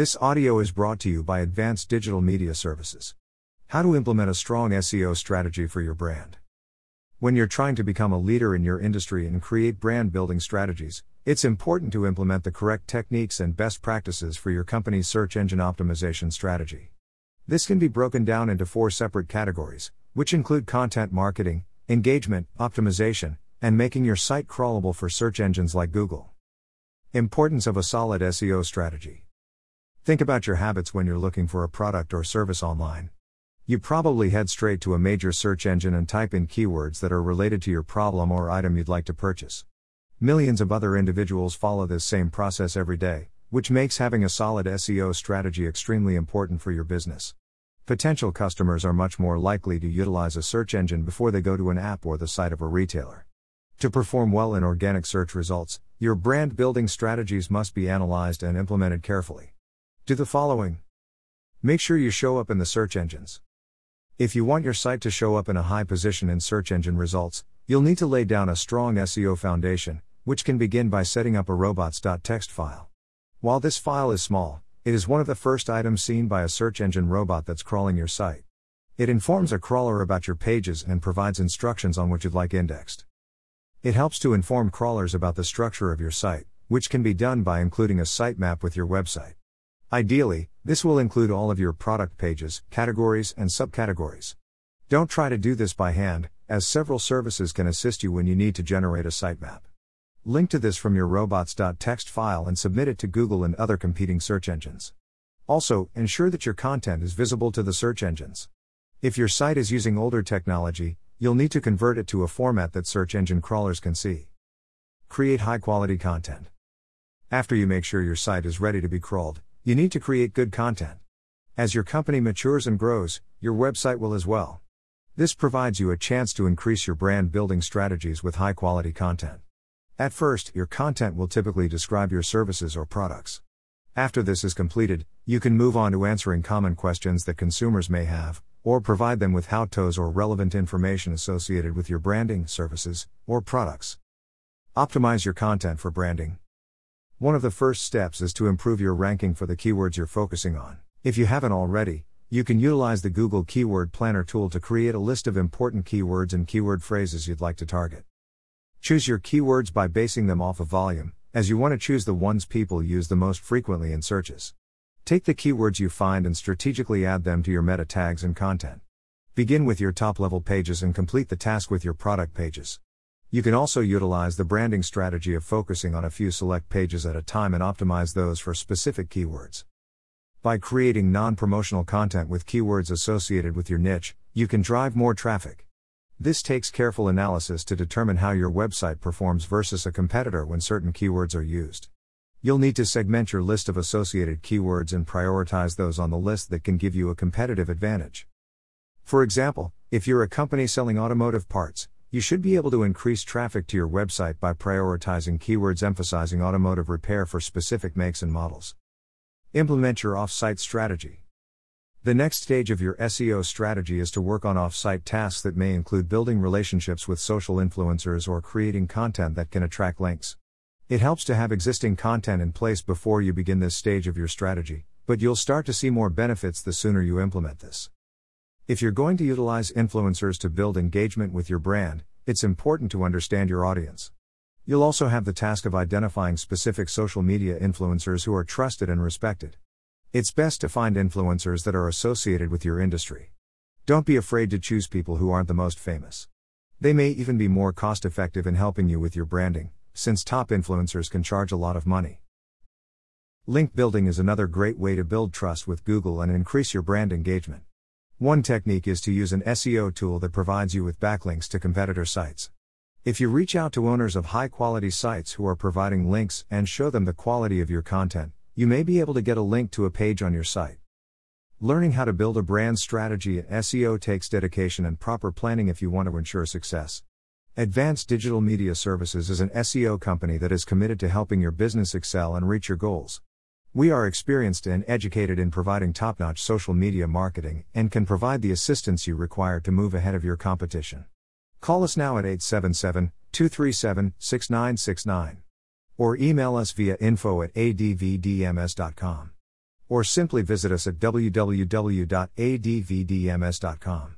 This audio is brought to you by Advanced Digital Media Services. How to implement a strong SEO strategy for your brand. When you're trying to become a leader in your industry and create brand building strategies, it's important to implement the correct techniques and best practices for your company's search engine optimization strategy. This can be broken down into four separate categories, which include content marketing, engagement, optimization, and making your site crawlable for search engines like Google. Importance of a solid SEO strategy. Think about your habits when you're looking for a product or service online. You probably head straight to a major search engine and type in keywords that are related to your problem or item you'd like to purchase. Millions of other individuals follow this same process every day, which makes having a solid SEO strategy extremely important for your business. Potential customers are much more likely to utilize a search engine before they go to an app or the site of a retailer. To perform well in organic search results, your brand building strategies must be analyzed and implemented carefully. Do the following Make sure you show up in the search engines. If you want your site to show up in a high position in search engine results, you'll need to lay down a strong SEO foundation, which can begin by setting up a robots.txt file. While this file is small, it is one of the first items seen by a search engine robot that's crawling your site. It informs a crawler about your pages and provides instructions on what you'd like indexed. It helps to inform crawlers about the structure of your site, which can be done by including a sitemap with your website. Ideally, this will include all of your product pages, categories, and subcategories. Don't try to do this by hand, as several services can assist you when you need to generate a sitemap. Link to this from your robots.txt file and submit it to Google and other competing search engines. Also, ensure that your content is visible to the search engines. If your site is using older technology, You'll need to convert it to a format that search engine crawlers can see. Create high quality content. After you make sure your site is ready to be crawled, you need to create good content. As your company matures and grows, your website will as well. This provides you a chance to increase your brand building strategies with high quality content. At first, your content will typically describe your services or products. After this is completed, you can move on to answering common questions that consumers may have, or provide them with how to's or relevant information associated with your branding, services, or products. Optimize your content for branding. One of the first steps is to improve your ranking for the keywords you're focusing on. If you haven't already, you can utilize the Google Keyword Planner tool to create a list of important keywords and keyword phrases you'd like to target. Choose your keywords by basing them off of volume, as you want to choose the ones people use the most frequently in searches. Take the keywords you find and strategically add them to your meta tags and content. Begin with your top level pages and complete the task with your product pages. You can also utilize the branding strategy of focusing on a few select pages at a time and optimize those for specific keywords. By creating non promotional content with keywords associated with your niche, you can drive more traffic. This takes careful analysis to determine how your website performs versus a competitor when certain keywords are used. You'll need to segment your list of associated keywords and prioritize those on the list that can give you a competitive advantage. For example, if you're a company selling automotive parts, you should be able to increase traffic to your website by prioritizing keywords emphasizing automotive repair for specific makes and models. Implement your off site strategy. The next stage of your SEO strategy is to work on off site tasks that may include building relationships with social influencers or creating content that can attract links. It helps to have existing content in place before you begin this stage of your strategy, but you'll start to see more benefits the sooner you implement this. If you're going to utilize influencers to build engagement with your brand, it's important to understand your audience. You'll also have the task of identifying specific social media influencers who are trusted and respected. It's best to find influencers that are associated with your industry. Don't be afraid to choose people who aren't the most famous. They may even be more cost effective in helping you with your branding, since top influencers can charge a lot of money. Link building is another great way to build trust with Google and increase your brand engagement. One technique is to use an SEO tool that provides you with backlinks to competitor sites. If you reach out to owners of high quality sites who are providing links and show them the quality of your content, you may be able to get a link to a page on your site. Learning how to build a brand strategy in SEO takes dedication and proper planning if you want to ensure success. Advanced Digital Media Services is an SEO company that is committed to helping your business excel and reach your goals. We are experienced and educated in providing top notch social media marketing and can provide the assistance you require to move ahead of your competition. Call us now at 877 237 6969 or email us via info at advdms.com. Or simply visit us at www.advdms.com.